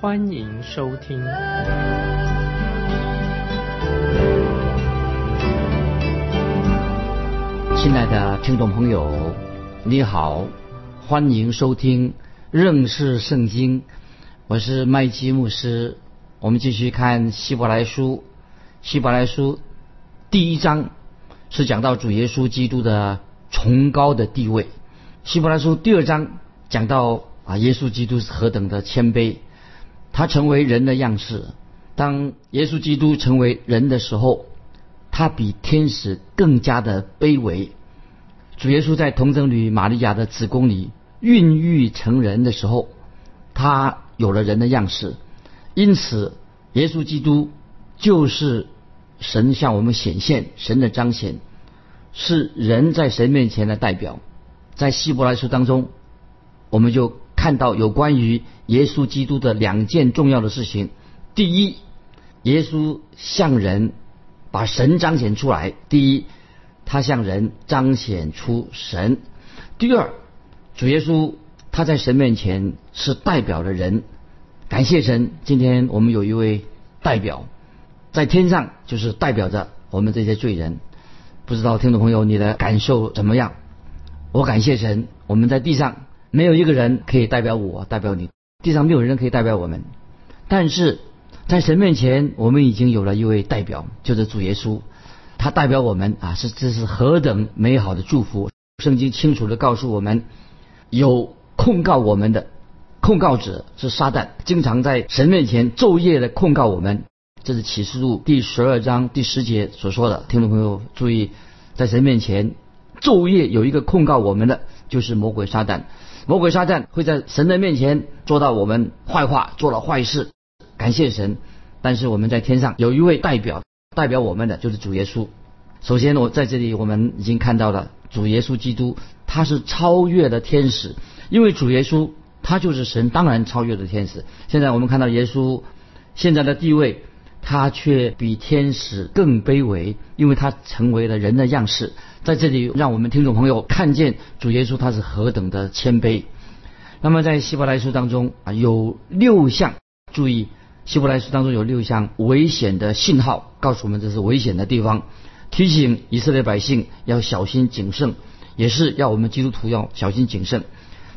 欢迎收听。亲爱的听众朋友，你好，欢迎收听认识圣经。我是麦基牧师。我们继续看希伯来书，希伯来书第一章。是讲到主耶稣基督的崇高的地位。希伯来书第二章讲到啊，耶稣基督是何等的谦卑，他成为人的样式。当耶稣基督成为人的时候，他比天使更加的卑微。主耶稣在童贞女玛利亚的子宫里孕育成人的时候，他有了人的样式。因此，耶稣基督就是。神向我们显现，神的彰显是人在神面前的代表。在希伯来书当中，我们就看到有关于耶稣基督的两件重要的事情：第一，耶稣向人把神彰显出来；第一，他向人彰显出神；第二，主耶稣他在神面前是代表的人。感谢神，今天我们有一位代表。在天上就是代表着我们这些罪人，不知道听众朋友你的感受怎么样？我感谢神，我们在地上没有一个人可以代表我，代表你，地上没有人可以代表我们。但是在神面前，我们已经有了一位代表，就是主耶稣，他代表我们啊，是这是何等美好的祝福！圣经清楚的告诉我们，有控告我们的控告者是撒旦，经常在神面前昼夜的控告我们。这是启示录第十二章第十节所说的，听众朋友注意，在神面前昼夜有一个控告我们的，就是魔鬼撒旦。魔鬼撒旦会在神的面前做到我们坏话，做了坏事。感谢神，但是我们在天上有一位代表，代表我们的就是主耶稣。首先，我在这里我们已经看到了主耶稣基督，他是超越的天使，因为主耶稣他就是神，当然超越的天使。现在我们看到耶稣现在的地位。他却比天使更卑微，因为他成为了人的样式。在这里，让我们听众朋友看见主耶稣他是何等的谦卑。那么，在希伯来书当中啊，有六项，注意，希伯来书当中有六项危险的信号，告诉我们这是危险的地方，提醒以色列百姓要小心谨慎，也是要我们基督徒要小心谨慎，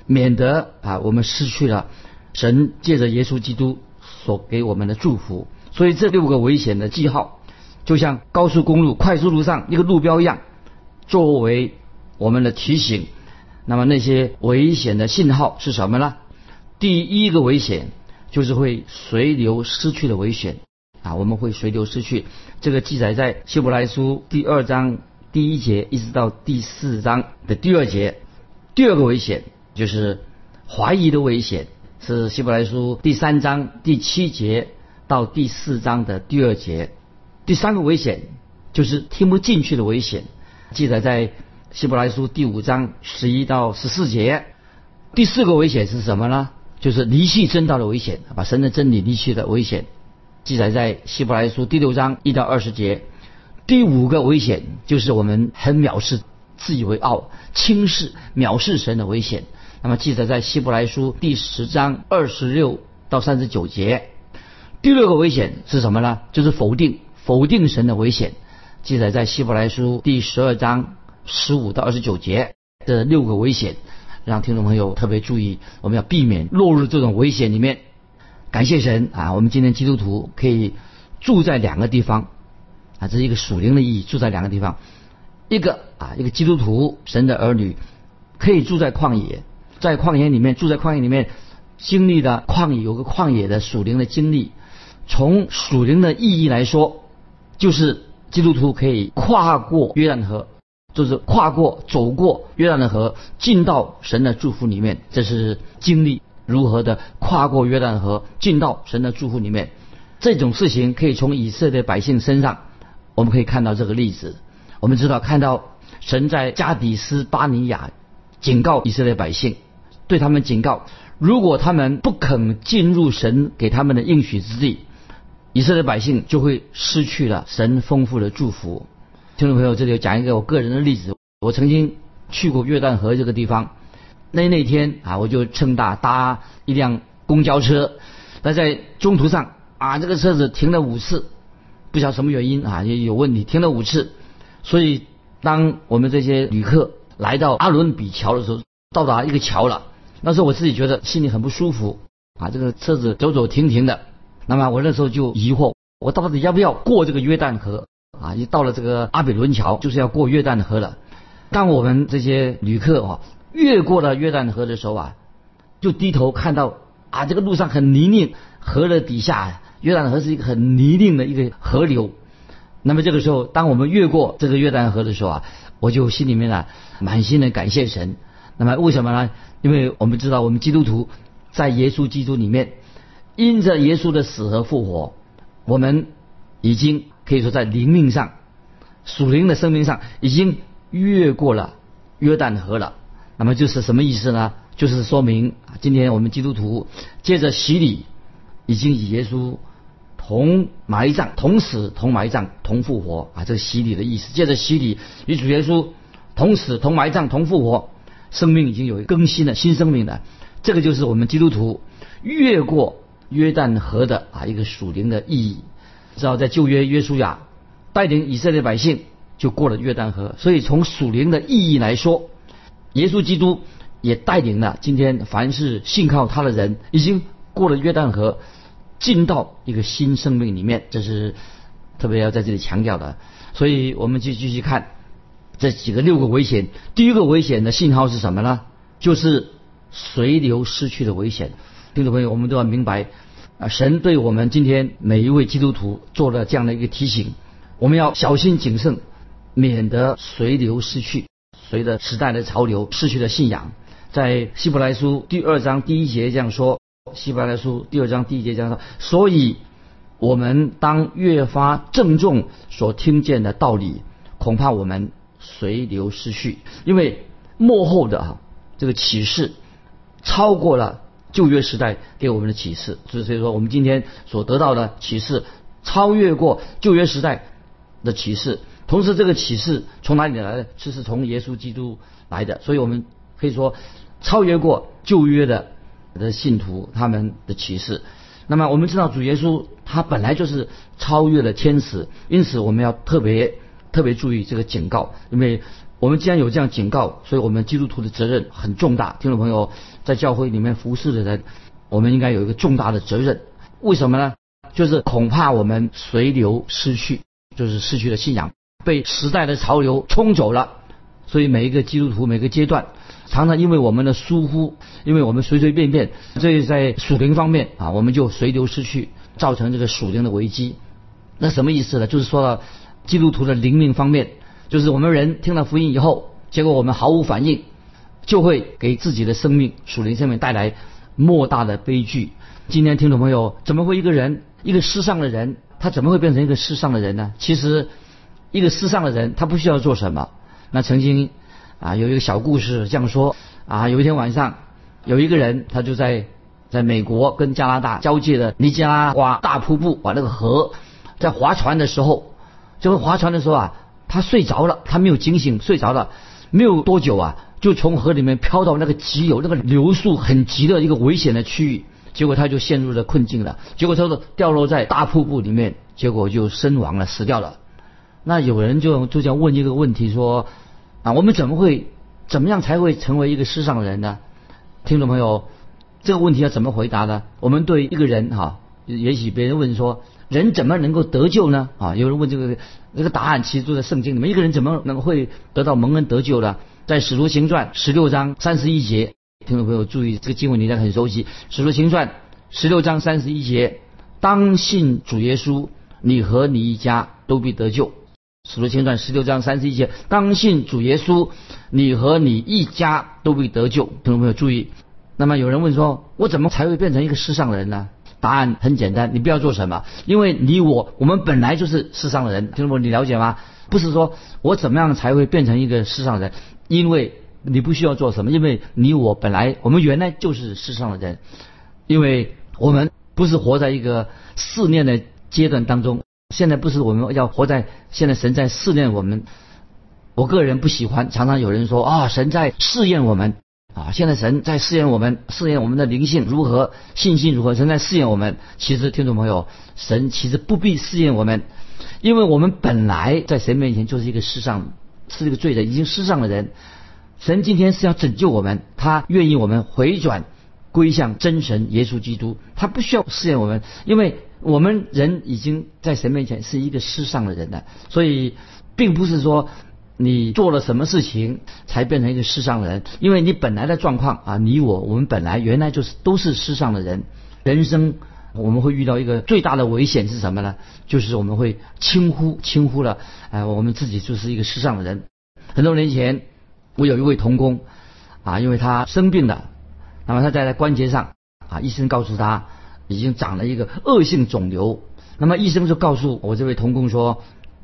免得啊我们失去了神借着耶稣基督所给我们的祝福。所以这六个危险的记号，就像高速公路、快速路上一个路标一样，作为我们的提醒。那么那些危险的信号是什么呢？第一个危险就是会随流失去的危险啊，我们会随流失去。这个记载在希伯来书第二章第一节一直到第四章的第二节。第二个危险就是怀疑的危险，是希伯来书第三章第七节。到第四章的第二节，第三个危险就是听不进去的危险，记载在希伯来书第五章十一到十四节。第四个危险是什么呢？就是离弃真道的危险，把神的真理离弃的危险，记载在希伯来书第六章一到二十节。第五个危险就是我们很藐视、自以为傲、轻视、藐视神的危险。那么记载在希伯来书第十章二十六到三十九节。第六个危险是什么呢？就是否定否定神的危险，记载在希伯来书第十二章十五到二十九节这六个危险，让听众朋友特别注意，我们要避免落入这种危险里面。感谢神啊，我们今天基督徒可以住在两个地方啊，这是一个属灵的意义，住在两个地方。一个啊，一个基督徒神的儿女可以住在旷野，在旷野里面住在旷野里面经历的旷野有个旷野的属灵的经历。从属灵的意义来说，就是基督徒可以跨过约旦河，就是跨过走过约旦的河，进到神的祝福里面。这是经历如何的跨过约旦河，进到神的祝福里面。这种事情可以从以色列百姓身上，我们可以看到这个例子。我们知道，看到神在加底斯巴尼亚警告以色列百姓，对他们警告：如果他们不肯进入神给他们的应许之地，以色列百姓就会失去了神丰富的祝福。听众朋友，这里讲一个我个人的例子。我曾经去过约旦河这个地方，那那天啊，我就趁大搭一辆公交车，那在中途上啊，这个车子停了五次，不晓得什么原因啊，也有问题，停了五次。所以，当我们这些旅客来到阿伦比桥的时候，到达一个桥了，那时候我自己觉得心里很不舒服啊，这个车子走走停停的。那么我那时候就疑惑，我到底要不要过这个约旦河啊？一到了这个阿比伦桥，就是要过约旦河了。当我们这些旅客啊越过了约旦河的时候啊，就低头看到啊这个路上很泥泞，河的底下约旦河是一个很泥泞的一个河流。那么这个时候，当我们越过这个约旦河的时候啊，我就心里面啊满心的感谢神。那么为什么呢？因为我们知道，我们基督徒在耶稣基督里面。因着耶稣的死和复活，我们已经可以说在灵命上、属灵的生命上已经越过了约旦河了。那么就是什么意思呢？就是说明今天我们基督徒借着洗礼，已经与耶稣同埋葬、同死、同埋葬、同复活啊！这是洗礼的意思。借着洗礼与主耶稣同死、同埋葬、同复活，生命已经有更新的新生命的。这个就是我们基督徒越过。约旦河的啊一个属灵的意义，知道在旧约约书亚带领以色列百姓就过了约旦河，所以从属灵的意义来说，耶稣基督也带领了今天凡是信靠他的人，已经过了约旦河，进到一个新生命里面，这是特别要在这里强调的。所以我们就继续看这几个六个危险，第一个危险的信号是什么呢？就是随流失去的危险。听众朋友，我们都要明白。神对我们今天每一位基督徒做了这样的一个提醒，我们要小心谨慎，免得随流失去，随着时代的潮流失去了信仰。在希伯来书第二章第一节这样说：希伯来书第二章第一节这样说，所以我们当越发郑重所听见的道理，恐怕我们随流失去，因为幕后的啊这个启示超过了。旧约时代给我们的启示，所以说我们今天所得到的启示超越过旧约时代的启示。同时，这个启示从哪里来的？其实从耶稣基督来的。所以我们可以说超越过旧约的的信徒他们的启示。那么我们知道主耶稣他本来就是超越了天使，因此我们要特别特别注意这个警告，因为。我们既然有这样警告，所以我们基督徒的责任很重大。听众朋友，在教会里面服侍的人，我们应该有一个重大的责任。为什么呢？就是恐怕我们随流失去，就是失去了信仰，被时代的潮流冲走了。所以每一个基督徒每个阶段，常常因为我们的疏忽，因为我们随随便便，这在属灵方面啊，我们就随流失去，造成这个属灵的危机。那什么意思呢？就是说到基督徒的灵命方面。就是我们人听了福音以后，结果我们毫无反应，就会给自己的生命、属灵生命带来莫大的悲剧。今天听众朋友，怎么会一个人，一个世上的人，他怎么会变成一个世上的人呢？其实，一个世上的人，他不需要做什么。那曾经啊，有一个小故事这样说啊，有一天晚上，有一个人，他就在在美国跟加拿大交界的尼加拉瓜大瀑布把那个河，在划船的时候，就会划船的时候啊。他睡着了，他没有惊醒，睡着了，没有多久啊，就从河里面飘到那个急流、那个流速很急的一个危险的区域，结果他就陷入了困境了。结果他说掉落在大瀑布里面，结果就身亡了，死掉了。那有人就就想问一个问题说啊，我们怎么会怎么样才会成为一个世上人呢？听众朋友，这个问题要怎么回答呢？我们对一个人哈，也许别人问说。人怎么能够得救呢？啊，有人问这个这个答案，其实都在圣经里面。一个人怎么能会得到蒙恩得救呢？在使徒行传十六章三十一节，听众朋友注意，这个经文你应该很熟悉。使徒行传十六章三十一节，当信主耶稣，你和你一家都必得救。使徒行传十六章三十一节，当信主耶稣，你和你一家都必得救。听众朋友注意，那么有人问说，我怎么才会变成一个世上人呢？答案很简单，你不要做什么，因为你我我们本来就是世上的人，听众朋友，你了解吗？不是说我怎么样才会变成一个世上人，因为你不需要做什么，因为你我本来我们原来就是世上的人，因为我们不是活在一个试炼的阶段当中，现在不是我们要活在现在神在试炼我们。我个人不喜欢，常常有人说啊，神在试验我们啊，现在神在试验我们，试验我们的灵性如何，信心如何，神在试验我们。其实听众朋友，神其实不必试验我们，因为我们本来在神面前就是一个世上是一个罪人，已经世上的人。神今天是要拯救我们，他愿意我们回转归向真神耶稣基督，他不需要试验我们，因为我们人已经在神面前是一个世上的人了，所以并不是说。你做了什么事情才变成一个世上人？因为你本来的状况啊，你我我们本来原来就是都是世上的人。人生我们会遇到一个最大的危险是什么呢？就是我们会轻忽轻忽了，哎，我们自己就是一个世上的人。很多年前，我有一位童工啊，因为他生病了，那么他在关节上啊，医生告诉他已经长了一个恶性肿瘤，那么医生就告诉我这位童工说。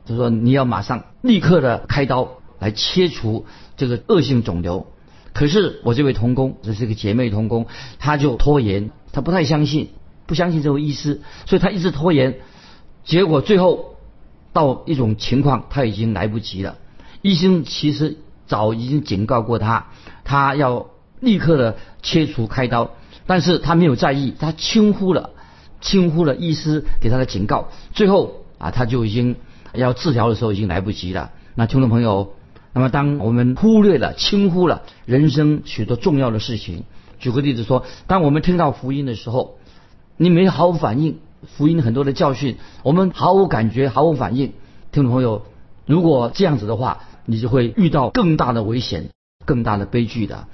就说你要马上立刻的开刀来切除这个恶性肿瘤，可是我这位童工，这是个姐妹童工，她就拖延，她不太相信，不相信这位医师，所以她一直拖延，结果最后到一种情况，他已经来不及了。医生其实早已经警告过他，他要立刻的切除开刀，但是他没有在意，他轻忽了，轻忽了医师给他的警告，最后啊，他就已经。要治疗的时候已经来不及了。那听众朋友，那么当我们忽略了、轻忽了人生许多重要的事情，举个例子说，当我们听到福音的时候，你没毫无反应，福音很多的教训，我们毫无感觉、毫无反应。听众朋友，如果这样子的话，你就会遇到更大的危险、更大的悲剧的。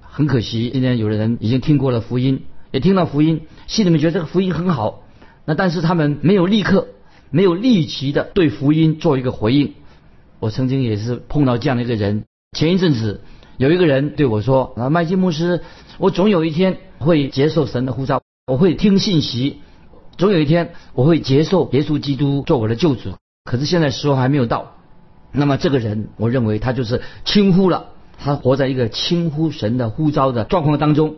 很可惜，今天有的人已经听过了福音，也听到福音，心里面觉得这个福音很好，那但是他们没有立刻。没有立即的对福音做一个回应。我曾经也是碰到这样的一个人。前一阵子有一个人对我说：“啊，麦基牧师，我总有一天会接受神的呼召，我会听信息，总有一天我会接受耶稣基督做我的救主。可是现在时候还没有到。”那么这个人，我认为他就是轻忽了，他活在一个轻忽神的呼召的状况当中。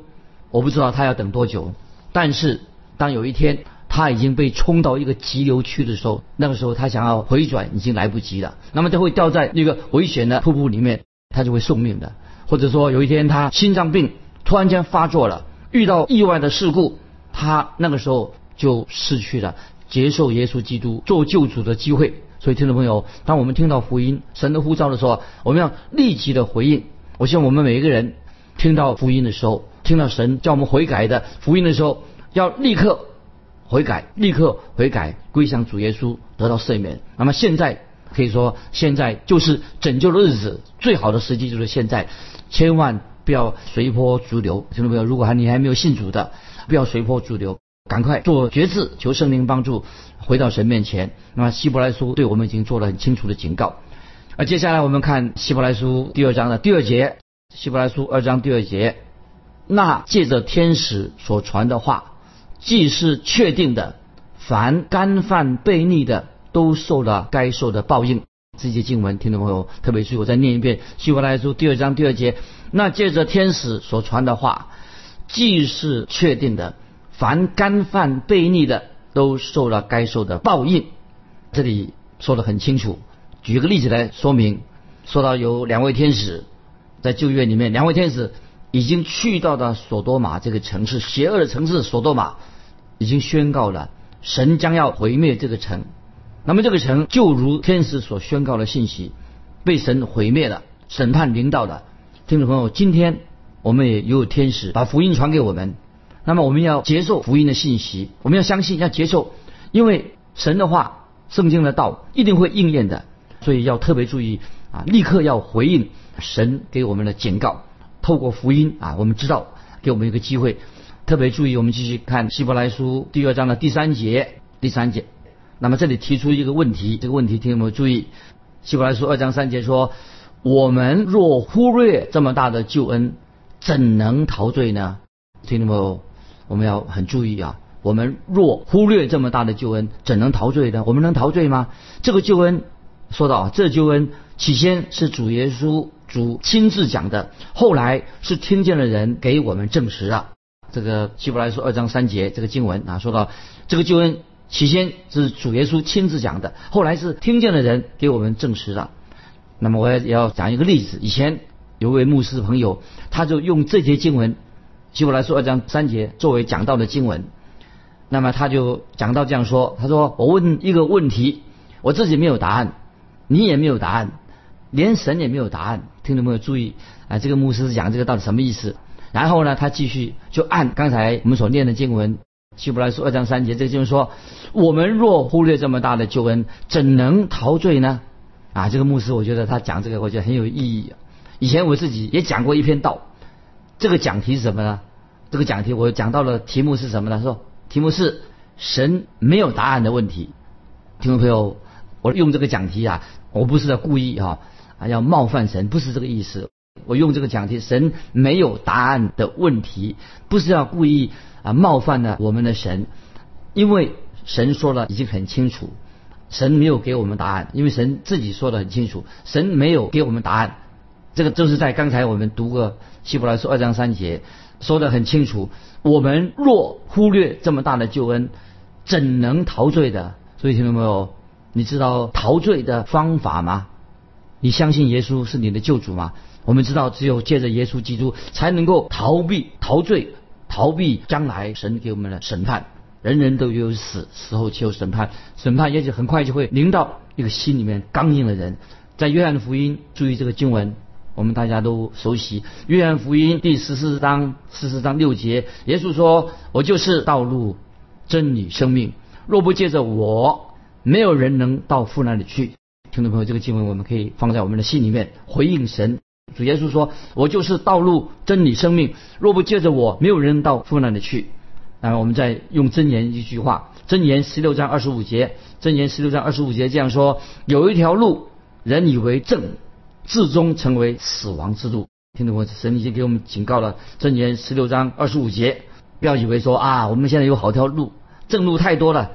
我不知道他要等多久，但是当有一天。他已经被冲到一个急流区的时候，那个时候他想要回转已经来不及了。那么他会掉在那个危险的瀑布里面，他就会送命的。或者说有一天他心脏病突然间发作了，遇到意外的事故，他那个时候就失去了接受耶稣基督做救主的机会。所以听众朋友，当我们听到福音神的呼召的时候，我们要立即的回应。我希望我们每一个人听到福音的时候，听到神叫我们悔改的福音的时候，要立刻。悔改，立刻悔改，归向主耶稣，得到赦免。那么现在可以说，现在就是拯救的日子，最好的时机就是现在。千万不要随波逐流，听众朋友，如果还你还没有信主的，不要随波逐流，赶快做决志，求圣灵帮助，回到神面前。那么希伯来书对我们已经做了很清楚的警告。而接下来我们看希伯来书第二章的第二节，希伯来书二章第二节，那借着天使所传的话。既是确定的，凡干犯悖逆的，都受了该受的报应。这些经文，听众朋友特别是，我再念一遍《希伯来书》第二章第二节。那借着天使所传的话，既是确定的，凡干犯悖逆的，都受了该受的报应。这里说的很清楚。举个例子来说明，说到有两位天使在旧约里面，两位天使已经去到了索多玛这个城市，邪恶的城市索多玛。已经宣告了，神将要毁灭这个城。那么这个城就如天使所宣告的信息，被神毁灭了，审判临到了。听众朋友，今天我们也有天使把福音传给我们。那么我们要接受福音的信息，我们要相信，要接受，因为神的话、圣经的道一定会应验的。所以要特别注意啊，立刻要回应神给我们的警告。透过福音啊，我们知道给我们一个机会。特别注意，我们继续看希伯来书第二章的第三节。第三节，那么这里提出一个问题，这个问题听有没有注意？希伯来书二章三节说：“我们若忽略这么大的救恩，怎能陶醉呢？”听懂没有？我们要很注意啊！我们若忽略这么大的救恩，怎能陶醉呢？我们能陶醉吗？这个救恩，说到这救恩，起先是主耶稣主亲自讲的，后来是听见了人给我们证实了。这个希伯来书二章三节这个经文啊，说到这个救恩，起先是主耶稣亲自讲的，后来是听见的人给我们证实了。那么我也要讲一个例子，以前有位牧师朋友，他就用这节经文，希伯来书二章三节作为讲到的经文。那么他就讲到这样说：“他说我问一个问题，我自己没有答案，你也没有答案，连神也没有答案。听众朋友注意啊，这个牧师讲这个到底什么意思？然后呢，他继续就按刚才我们所念的经文，希伯来书二章三节，这个经文说：我们若忽略这么大的救恩，怎能陶醉呢？啊，这个牧师我觉得他讲这个，我觉得很有意义。以前我自己也讲过一篇道，这个讲题是什么呢？这个讲题我讲到了题目是什么呢？说。题目是神没有答案的问题，听众朋友，我用这个讲题啊，我不是在故意啊啊要冒犯神，不是这个意思。我用这个讲题，神没有答案的问题，不是要故意啊冒犯了我们的神，因为神说了已经很清楚，神没有给我们答案，因为神自己说的很清楚，神没有给我们答案。这个就是在刚才我们读过希伯来书二章三节。说的很清楚，我们若忽略这么大的救恩，怎能陶醉的？所以听到没有？你知道陶醉的方法吗？你相信耶稣是你的救主吗？我们知道，只有借着耶稣基督，才能够逃避陶醉，逃避将来神给我们的审判。人人都有死，死后就有审判，审判也许很快就会临到一个心里面刚硬的人。在约翰福音，注意这个经文。我们大家都熟悉《约翰福音》第十四章十四章六节，耶稣说：“我就是道路、真理、生命。若不借着我，没有人能到父那里去。”听众朋友，这个经文我们可以放在我们的心里面，回应神。主耶稣说：“我就是道路、真理、生命。若不借着我，没有人到父那里去。”然后我们再用真言一句话，《真言》十六章二十五节，《真言》十六章二十五节这样说：“有一条路，人以为正。”至终成为死亡之路。听懂我神已经给我们警告了，箴言十六章二十五节，不要以为说啊，我们现在有好条路，正路太多了，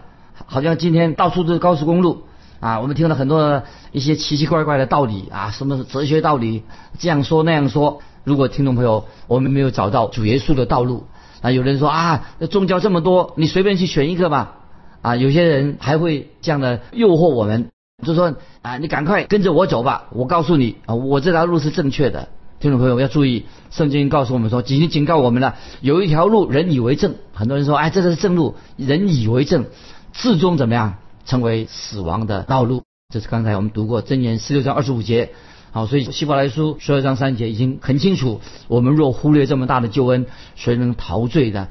好像今天到处都是高速公路啊。我们听了很多一些奇奇怪怪的道理啊，什么哲学道理，这样说那样说。如果听众朋友我们没有找到主耶稣的道路啊，有人说啊，宗教这么多，你随便去选一个吧啊。有些人还会这样的诱惑我们。就说啊，你赶快跟着我走吧！我告诉你啊，我这条路是正确的。听众朋友要注意，圣经告诉我们说，已经警告我们了，有一条路人以为正，很多人说，哎，这个是正路，人以为正，至终怎么样，成为死亡的道路。这是刚才我们读过箴言十六章二十五节。好，所以希伯来书十二章三节已经很清楚，我们若忽略这么大的救恩，谁能陶醉的？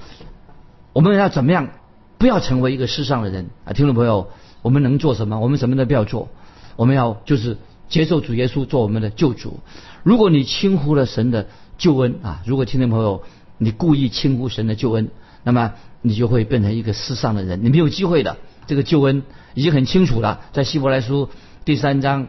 我们要怎么样？不要成为一个世上的人啊！听众朋友。我们能做什么？我们什么都不要做，我们要就是接受主耶稣做我们的救主。如果你轻忽了神的救恩啊，如果听众朋友你故意轻忽神的救恩，那么你就会变成一个世上的人，你没有机会的。这个救恩已经很清楚了，在希伯来书第三章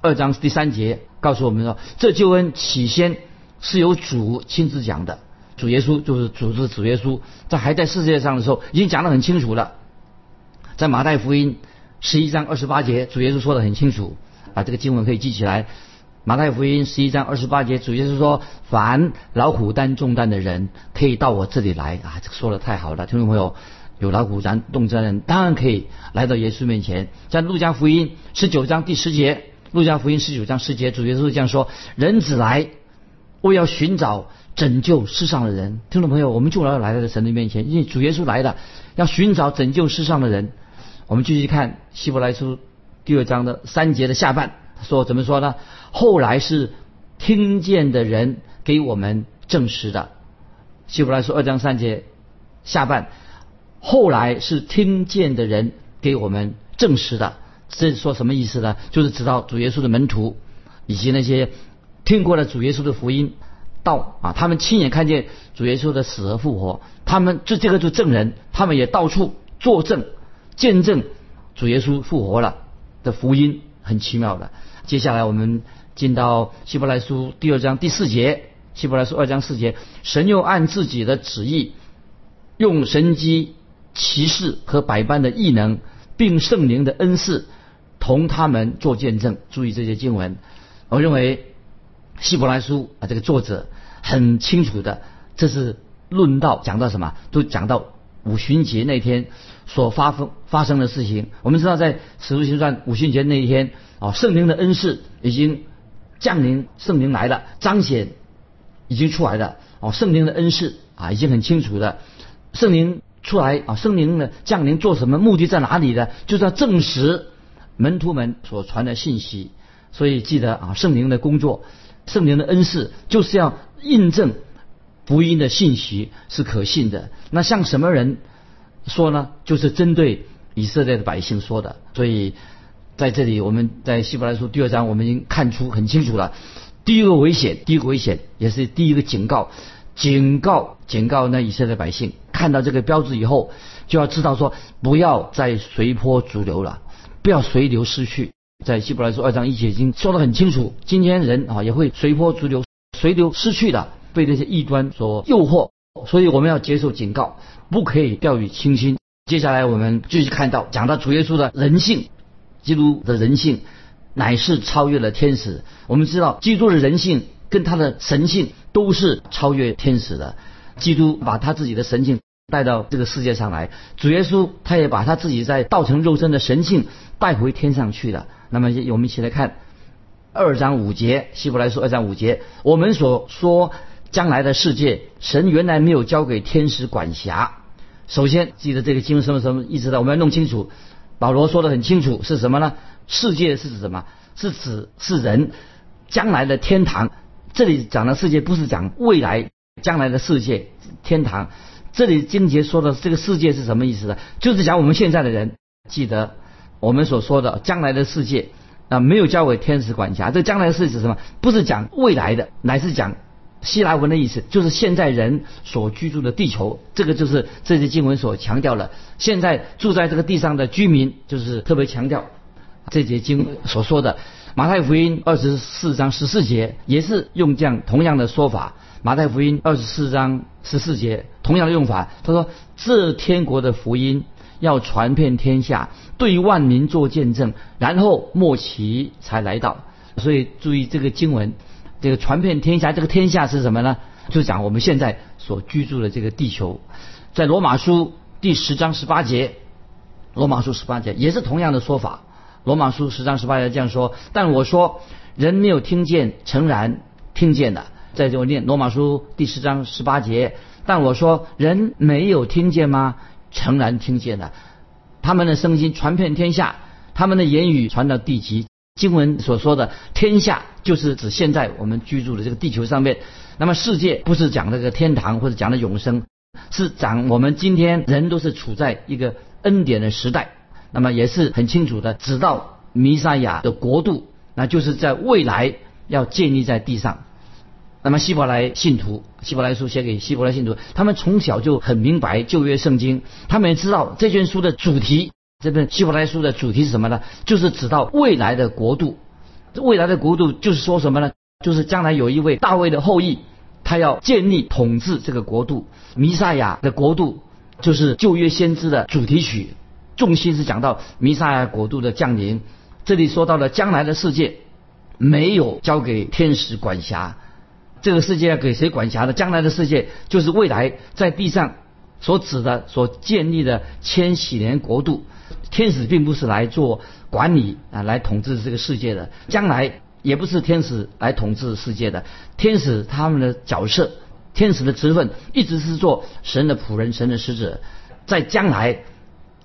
二章第三节告诉我们说，这救恩起先是由主亲自讲的，主耶稣就是主是主耶稣，在还在世界上的时候已经讲得很清楚了。在马太福音十一章二十八节，主耶稣说的很清楚，把这个经文可以记起来。马太福音十一章二十八节，主耶稣说：“凡老虎担重担的人，可以到我这里来。”啊，这个说的太好了，听众朋友，有老虎担重担的人当然可以来到耶稣面前。在路加福音十九章第十节，路加福音十九章十节，主耶稣这样说：“人子来，我要寻找拯救世上的人。”听众朋友，我们就要来到神的面前，因为主耶稣来了，要寻找拯救世上的人。我们继续看希伯来书第二章的三节的下半，说怎么说呢？后来是听见的人给我们证实的。希伯来书二章三节下半，后来是听见的人给我们证实的。这说什么意思呢？就是知道主耶稣的门徒以及那些听过了主耶稣的福音道啊，他们亲眼看见主耶稣的死而复活，他们这这个就证人，他们也到处作证。见证主耶稣复活了的福音很奇妙的。接下来我们进到希伯来书第二章第四节，希伯来书二章四节，神又按自己的旨意用神机骑士和百般的异能，并圣灵的恩赐，同他们做见证。注意这些经文，我认为希伯来书啊，这个作者很清楚的，这是论到讲到什么，都讲到五旬节那天所发生发生的事情。我们知道，在使徒行传五旬节那一天，啊，圣灵的恩赐已经降临，圣灵来了，彰显已经出来了。哦，圣灵的恩赐啊，已经很清楚的，圣灵。出来啊！圣灵的降临做什么？目的在哪里呢？就是要证实门徒们所传的信息。所以记得啊，圣灵的工作，圣灵的恩赐，就是要印证福音的信息是可信的。那向什么人说呢？就是针对以色列的百姓说的。所以在这里，我们在希伯来书第二章，我们已经看出很清楚了。第一个危险，第一个危险，也是第一个警告。警告，警告那以色列百姓，看到这个标志以后，就要知道说，不要再随波逐流了，不要随流失去。在希伯来书二章一节已经说得很清楚，今天人啊也会随波逐流，随流失去的，被这些异端所诱惑。所以我们要接受警告，不可以掉以轻心。接下来我们继续看到，讲到主耶稣的人性，基督的人性乃是超越了天使。我们知道，基督的人性。跟他的神性都是超越天使的。基督把他自己的神性带到这个世界上来，主耶稣他也把他自己在道成肉身的神性带回天上去了。那么我们一起来看二章五节，希伯来书二章五节，我们所说将来的世界，神原来没有交给天使管辖。首先记得这个经什么什么意思呢？我们要弄清楚。保罗说的很清楚是什么呢？世界是指什么？是指是人将来的天堂。这里讲的世界不是讲未来将来的世界天堂，这里经节说的这个世界是什么意思呢？就是讲我们现在的人，记得我们所说的将来的世界啊，没有交给天使管辖。这将来的世界是什么？不是讲未来的，乃是讲希腊文的意思，就是现在人所居住的地球。这个就是这些经文所强调了。现在住在这个地上的居民，就是特别强调这节经所说的。马太福音二十四章十四节也是用这样同样的说法。马太福音二十四章十四节同样的用法，他说：“这天国的福音要传遍天下，对万民做见证，然后末期才来到。”所以注意这个经文，这个传遍天下，这个天下是什么呢？就讲我们现在所居住的这个地球。在罗马书第十章十八节，罗马书十八节也是同样的说法。罗马书十章十八节这样说，但我说人没有听见，诚然听见的。在这我念罗马书第十章十八节，但我说人没有听见吗？诚然听见的。他们的声音传遍天下，他们的言语传到地极。经文所说的天下，就是指现在我们居住的这个地球上面。那么世界不是讲这个天堂或者讲的永生，是讲我们今天人都是处在一个恩典的时代。那么也是很清楚的，直到弥赛亚的国度，那就是在未来要建立在地上。那么希伯来信徒，希伯来书写给希伯来信徒，他们从小就很明白旧约圣经，他们也知道这卷书的主题，这本希伯来书的主题是什么呢？就是指到未来的国度。未来的国度就是说什么呢？就是将来有一位大卫的后裔，他要建立统治这个国度。弥赛亚的国度就是旧约先知的主题曲。重心是讲到弥撒亚国度的降临，这里说到了将来的世界没有交给天使管辖，这个世界要给谁管辖的？将来的世界就是未来在地上所指的、所建立的千禧年国度。天使并不是来做管理啊，来统治这个世界的。将来也不是天使来统治世界的。天使他们的角色，天使的职分一直是做神的仆人、神的使者，在将来。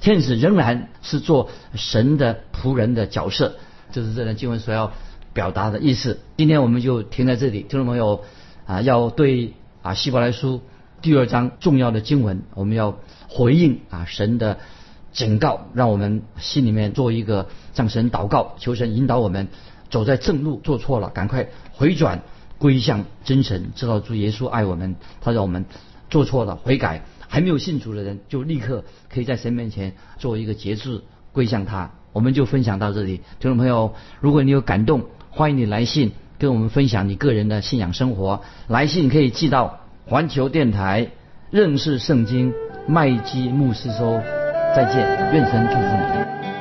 天使仍然是做神的仆人的角色，这是这段经文所要表达的意思。今天我们就停在这里，听众朋友啊，要对啊希伯来书第二章重要的经文，我们要回应啊神的警告，让我们心里面做一个向神祷告，求神引导我们走在正路，做错了赶快回转归向真神，知道主耶稣爱我们，他让我们做错了悔改。还没有信主的人，就立刻可以在神面前做一个节制，归向他。我们就分享到这里，听众朋友，如果你有感动，欢迎你来信跟我们分享你个人的信仰生活。来信可以寄到环球电台认识圣经麦基牧师说再见，愿神祝福你。